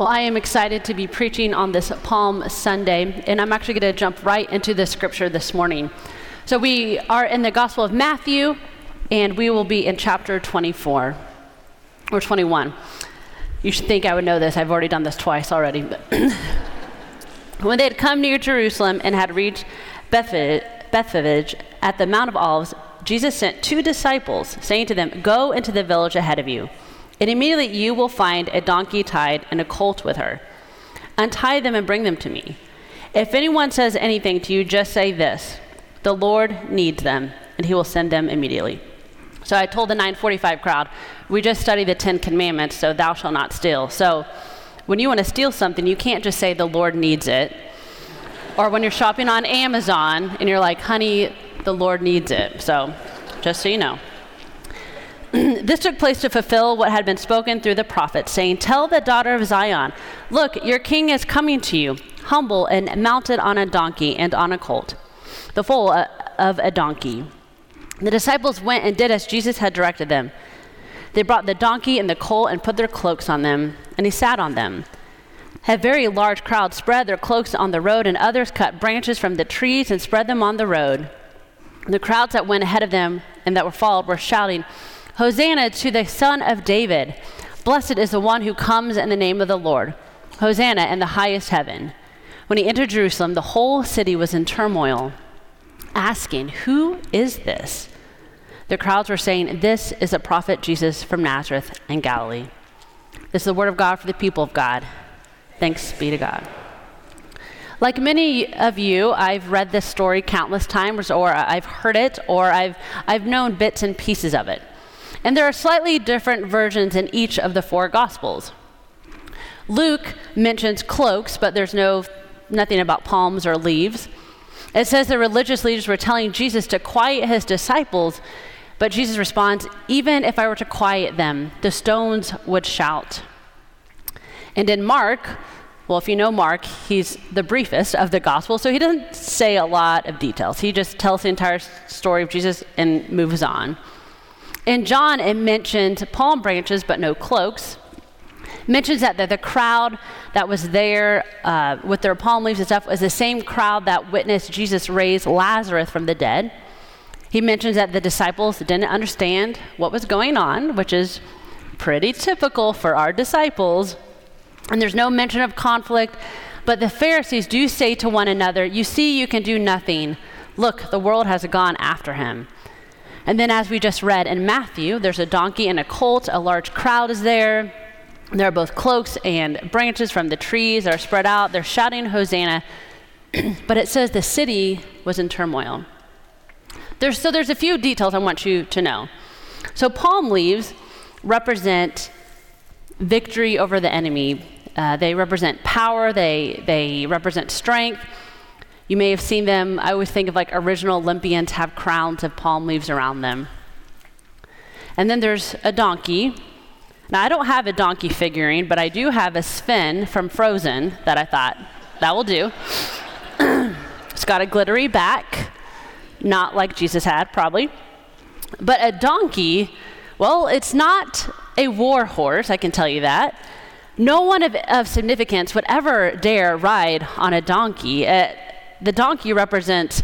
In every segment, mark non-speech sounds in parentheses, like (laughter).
Well, I am excited to be preaching on this Palm Sunday, and I'm actually going to jump right into the scripture this morning. So, we are in the Gospel of Matthew, and we will be in chapter 24 or 21. You should think I would know this. I've already done this twice already. But (clears throat) when they had come near Jerusalem and had reached Bethphage at the Mount of Olives, Jesus sent two disciples, saying to them, Go into the village ahead of you and immediately you will find a donkey tied and a colt with her. Untie them and bring them to me. If anyone says anything to you, just say this The Lord needs them, and he will send them immediately. So I told the 945 crowd, we just studied the Ten Commandments, so thou shalt not steal. So when you want to steal something, you can't just say the Lord needs it. Or when you're shopping on Amazon and you're like, honey, the Lord needs it. So just so you know. (clears throat) this took place to fulfill what had been spoken through the prophet, saying, Tell the daughter of Zion, look, your king is coming to you, humble and mounted on a donkey and on a colt, the foal uh, of a donkey. The disciples went and did as Jesus had directed them. They brought the donkey and the colt and put their cloaks on them, and he sat on them. A very large crowd spread their cloaks on the road, and others cut branches from the trees and spread them on the road. The crowds that went ahead of them and that were followed were shouting, Hosanna to the Son of David. Blessed is the one who comes in the name of the Lord. Hosanna in the highest heaven. When he entered Jerusalem, the whole city was in turmoil, asking, Who is this? The crowds were saying, This is a prophet Jesus from Nazareth in Galilee. This is the word of God for the people of God. Thanks be to God. Like many of you, I've read this story countless times, or I've heard it, or I've, I've known bits and pieces of it. And there are slightly different versions in each of the four Gospels. Luke mentions cloaks, but there's no nothing about palms or leaves. It says the religious leaders were telling Jesus to quiet his disciples, but Jesus responds, Even if I were to quiet them, the stones would shout. And in Mark, well, if you know Mark, he's the briefest of the gospel, so he doesn't say a lot of details. He just tells the entire story of Jesus and moves on. In John, it mentioned palm branches, but no cloaks. Mentions that the, the crowd that was there uh, with their palm leaves and stuff was the same crowd that witnessed Jesus raise Lazarus from the dead. He mentions that the disciples didn't understand what was going on, which is pretty typical for our disciples. And there's no mention of conflict, but the Pharisees do say to one another, You see, you can do nothing. Look, the world has gone after him. And then, as we just read in Matthew, there's a donkey and a colt. A large crowd is there. There are both cloaks and branches from the trees that are spread out. They're shouting Hosanna. (clears throat) but it says the city was in turmoil. There's, so there's a few details I want you to know. So palm leaves represent victory over the enemy. Uh, they represent power. They they represent strength. You may have seen them. I always think of like original Olympians have crowns of palm leaves around them. And then there's a donkey. Now, I don't have a donkey figurine, but I do have a Sven from Frozen that I thought that will do. (clears throat) it's got a glittery back, not like Jesus had, probably. But a donkey, well, it's not a war horse, I can tell you that. No one of, of significance would ever dare ride on a donkey. Uh, the donkey represents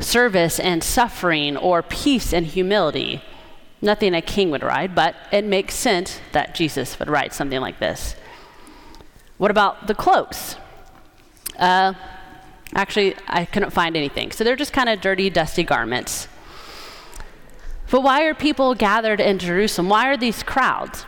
service and suffering or peace and humility. Nothing a king would ride, but it makes sense that Jesus would ride something like this. What about the cloaks? Uh, actually, I couldn't find anything. So they're just kind of dirty, dusty garments. But why are people gathered in Jerusalem? Why are these crowds?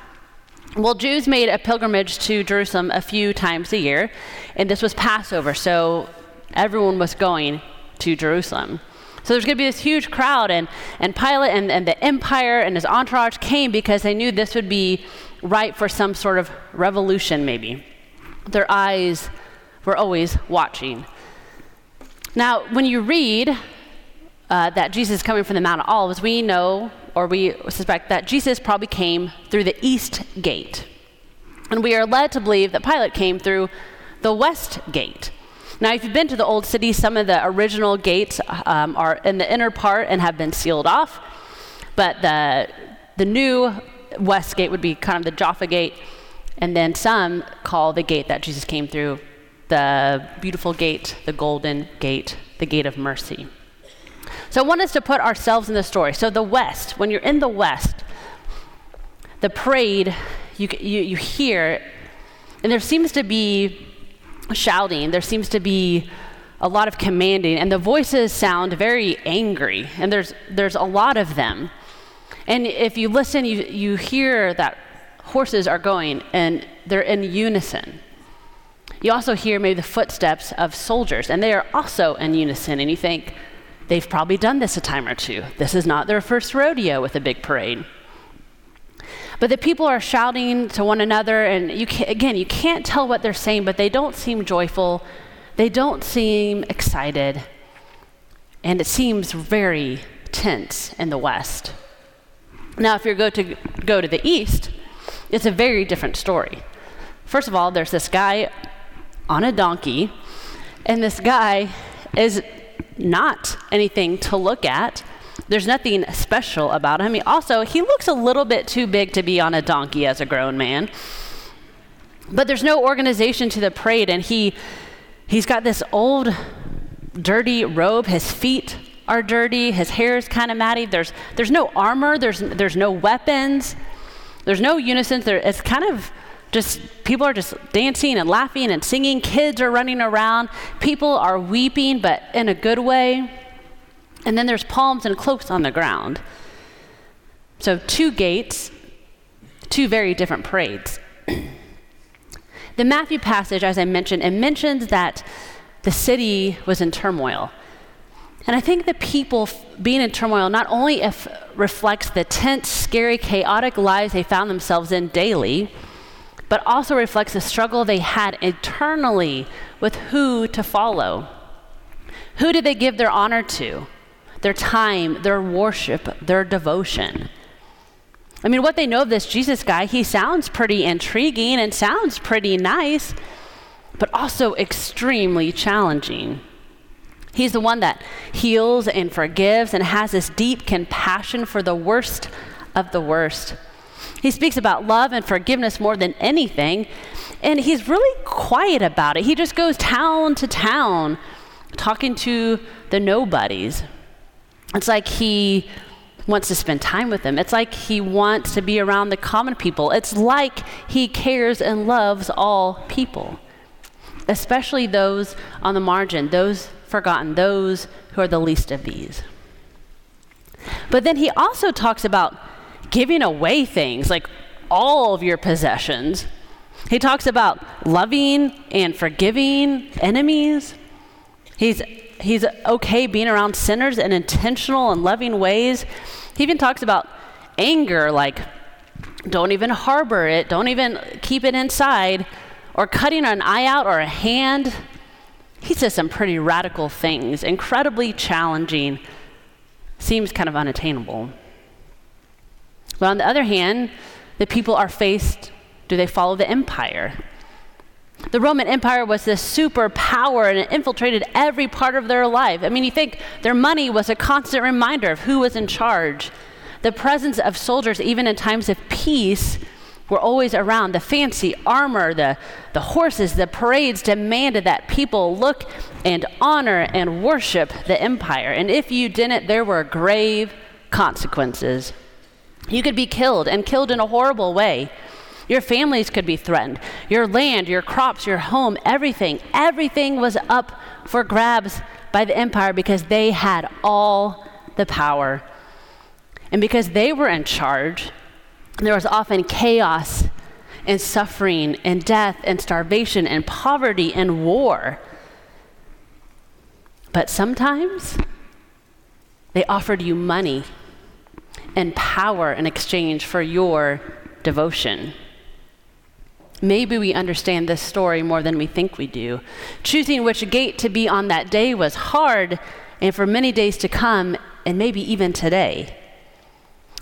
Well, Jews made a pilgrimage to Jerusalem a few times a year, and this was Passover. So everyone was going to Jerusalem. So there's going to be this huge crowd, and, and Pilate and, and the empire and his entourage came because they knew this would be right for some sort of revolution, maybe. Their eyes were always watching. Now, when you read uh, that Jesus is coming from the Mount of Olives, we know or we suspect that Jesus probably came through the east gate. And we are led to believe that Pilate came through the west gate. Now, if you've been to the old city, some of the original gates um, are in the inner part and have been sealed off. But the, the new west gate would be kind of the Jaffa gate. And then some call the gate that Jesus came through the beautiful gate, the golden gate, the gate of mercy. So I want us to put ourselves in the story. So the West, when you're in the West, the parade, you, you, you hear, and there seems to be shouting, there seems to be a lot of commanding, and the voices sound very angry, and there's, there's a lot of them. And if you listen, you, you hear that horses are going, and they're in unison. You also hear maybe the footsteps of soldiers, and they are also in unison, and you think, they've probably done this a time or two. This is not their first rodeo with a big parade. But the people are shouting to one another, and you can, again, you can't tell what they're saying, but they don't seem joyful. They don't seem excited. And it seems very tense in the West. Now, if you go to go to the East, it's a very different story. First of all, there's this guy on a donkey, and this guy is not anything to look at. There's nothing special about him. He also, he looks a little bit too big to be on a donkey as a grown man. But there's no organization to the parade, and he, he's got this old, dirty robe. His feet are dirty. His hair is kind of matty. There's, there's no armor. There's, there's no weapons. There's no unison. There, it's kind of just people are just dancing and laughing and singing. Kids are running around. People are weeping, but in a good way. And then there's palms and cloaks on the ground. So, two gates, two very different parades. the Matthew passage, as I mentioned, it mentions that the city was in turmoil. And I think the people f- being in turmoil not only if reflects the tense, scary, chaotic lives they found themselves in daily, but also reflects the struggle they had internally with who to follow. Who did they give their honor to? Their time, their worship, their devotion. I mean, what they know of this Jesus guy, he sounds pretty intriguing and sounds pretty nice, but also extremely challenging. He's the one that heals and forgives and has this deep compassion for the worst of the worst. He speaks about love and forgiveness more than anything, and he's really quiet about it. He just goes town to town talking to the nobodies. It's like he wants to spend time with them. It's like he wants to be around the common people. It's like he cares and loves all people, especially those on the margin, those forgotten, those who are the least of these. But then he also talks about giving away things, like all of your possessions. He talks about loving and forgiving enemies. He's he's okay being around sinners in intentional and loving ways. He even talks about anger, like don't even harbor it, don't even keep it inside, or cutting an eye out or a hand. He says some pretty radical things, incredibly challenging, seems kind of unattainable. But on the other hand, the people are faced do they follow the empire? The Roman Empire was this superpower and it infiltrated every part of their life. I mean, you think their money was a constant reminder of who was in charge. The presence of soldiers, even in times of peace, were always around. The fancy armor, the, the horses, the parades demanded that people look and honor and worship the empire. And if you didn't, there were grave consequences. You could be killed and killed in a horrible way. Your families could be threatened. Your land, your crops, your home, everything, everything was up for grabs by the empire because they had all the power. And because they were in charge, there was often chaos and suffering and death and starvation and poverty and war. But sometimes they offered you money and power in exchange for your devotion. Maybe we understand this story more than we think we do. Choosing which gate to be on that day was hard, and for many days to come, and maybe even today.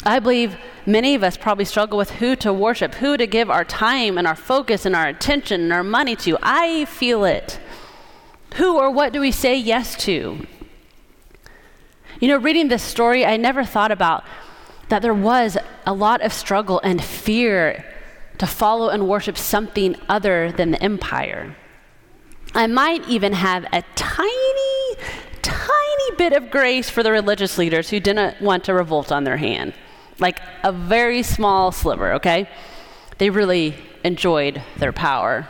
I believe many of us probably struggle with who to worship, who to give our time and our focus and our attention and our money to. I feel it. Who or what do we say yes to? You know, reading this story, I never thought about that there was a lot of struggle and fear to follow and worship something other than the empire. I might even have a tiny, tiny bit of grace for the religious leaders who didn't want to revolt on their hand. Like a very small sliver, okay? They really enjoyed their power.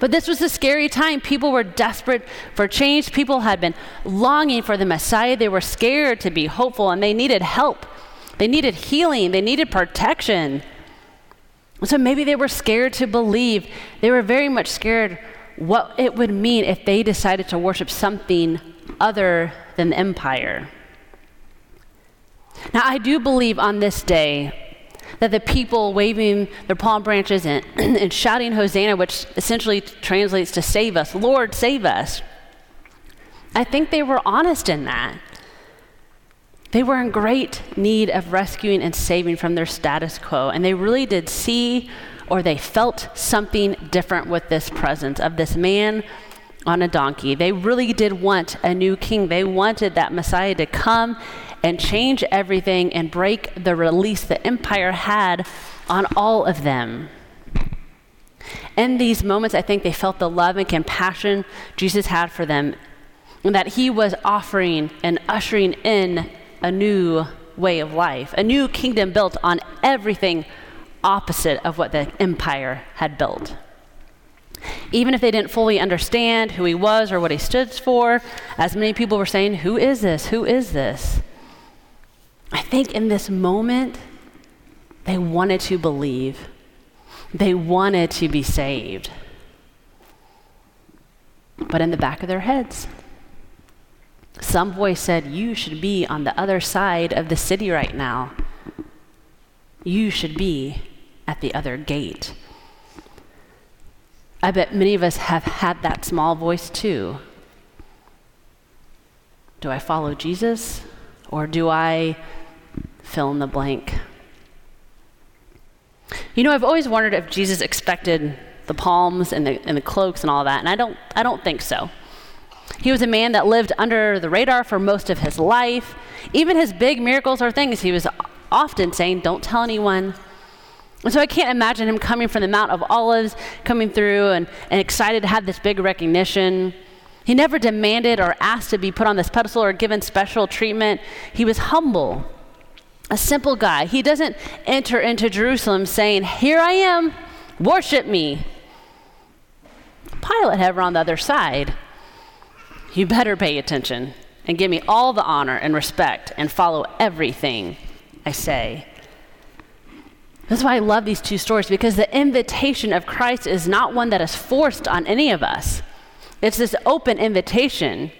But this was a scary time. People were desperate for change. People had been longing for the Messiah. They were scared to be hopeful and they needed help. They needed healing. They needed protection. So maybe they were scared to believe. They were very much scared what it would mean if they decided to worship something other than the empire. Now, I do believe on this day that the people waving their palm branches and, (clears throat) and shouting Hosanna, which essentially translates to save us, Lord, save us, I think they were honest in that. They were in great need of rescuing and saving from their status quo, and they really did see or they felt something different with this presence of this man on a donkey. They really did want a new king. They wanted that Messiah to come and change everything and break the release the empire had on all of them. In these moments, I think they felt the love and compassion Jesus had for them, and that he was offering and ushering in a new way of life, a new kingdom built on everything opposite of what the empire had built. Even if they didn't fully understand who he was or what he stood for, as many people were saying, Who is this? Who is this? I think in this moment, they wanted to believe, they wanted to be saved. But in the back of their heads, some voice said, You should be on the other side of the city right now. You should be at the other gate. I bet many of us have had that small voice too. Do I follow Jesus or do I fill in the blank. You know, I've always wondered if Jesus expected the palms and the, and the cloaks and all that, and I don't, I don't think so. He was a man that lived under the radar for most of his life. Even his big miracles or things, he was often saying, Don't tell anyone. And so I can't imagine him coming from the Mount of Olives, coming through and, and excited to have this big recognition. He never demanded or asked to be put on this pedestal or given special treatment. He was humble a simple guy. He doesn't enter into Jerusalem saying, Here I am, worship me. Pilate her on the other side. You better pay attention and give me all the honor and respect and follow everything I say. That's why I love these two stories because the invitation of Christ is not one that is forced on any of us. It's this open invitation.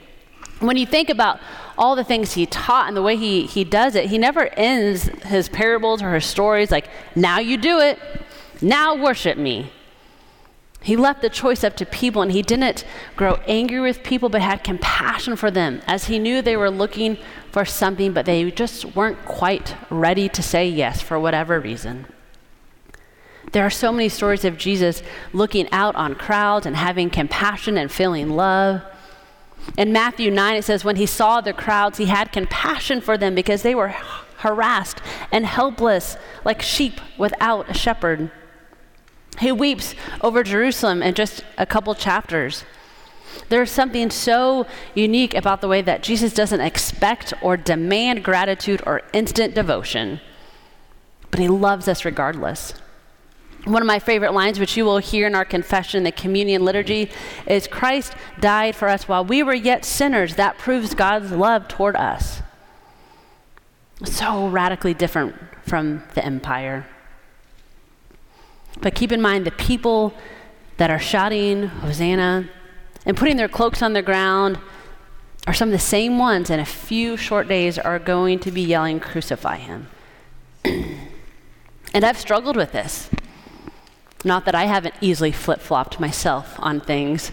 When you think about all the things he taught and the way he, he does it, he never ends his parables or his stories like, now you do it, now worship me. He left the choice up to people and he didn't grow angry with people, but had compassion for them as he knew they were looking for something, but they just weren't quite ready to say yes for whatever reason. There are so many stories of Jesus looking out on crowds and having compassion and feeling love. In Matthew 9, it says, When he saw the crowds, he had compassion for them because they were harassed and helpless like sheep without a shepherd. He weeps over Jerusalem in just a couple chapters. There's something so unique about the way that Jesus doesn't expect or demand gratitude or instant devotion, but he loves us regardless. One of my favorite lines, which you will hear in our confession, the communion liturgy, is Christ died for us while we were yet sinners. That proves God's love toward us. So radically different from the empire. But keep in mind the people that are shouting Hosanna and putting their cloaks on the ground are some of the same ones in a few short days are going to be yelling, Crucify him. (clears throat) and I've struggled with this. Not that I haven't easily flip flopped myself on things.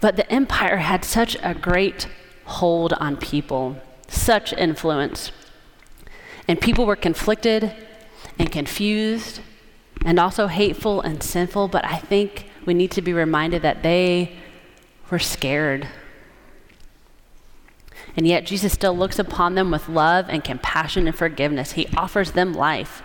But the empire had such a great hold on people, such influence. And people were conflicted and confused and also hateful and sinful, but I think we need to be reminded that they were scared. And yet, Jesus still looks upon them with love and compassion and forgiveness. He offers them life.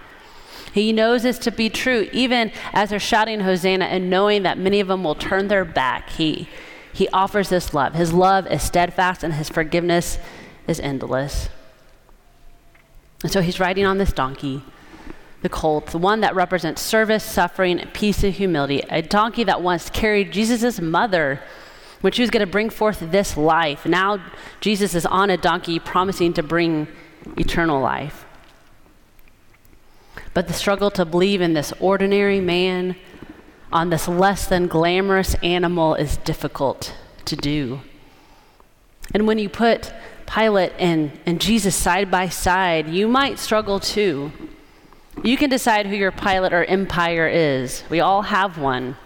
He knows this to be true, even as they're shouting Hosanna and knowing that many of them will turn their back. He, he offers this love. His love is steadfast and his forgiveness is endless. And so he's riding on this donkey, the colt, the one that represents service, suffering, peace, and humility, a donkey that once carried Jesus' mother when she was going to bring forth this life. Now Jesus is on a donkey promising to bring eternal life. But the struggle to believe in this ordinary man on this less than glamorous animal is difficult to do. And when you put Pilate and, and Jesus side by side, you might struggle too. You can decide who your Pilate or empire is. We all have one.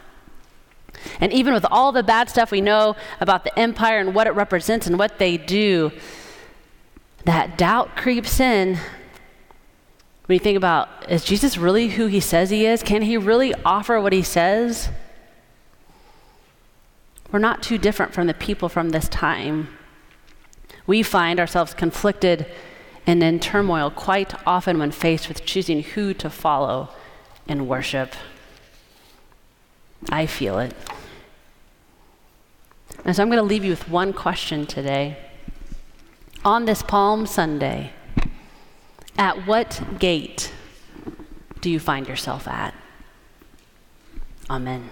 And even with all the bad stuff we know about the empire and what it represents and what they do, that doubt creeps in when you think about is Jesus really who he says he is? Can he really offer what he says? We're not too different from the people from this time. We find ourselves conflicted and in turmoil quite often when faced with choosing who to follow and worship. I feel it. And so I'm going to leave you with one question today. On this Palm Sunday, at what gate do you find yourself at? Amen.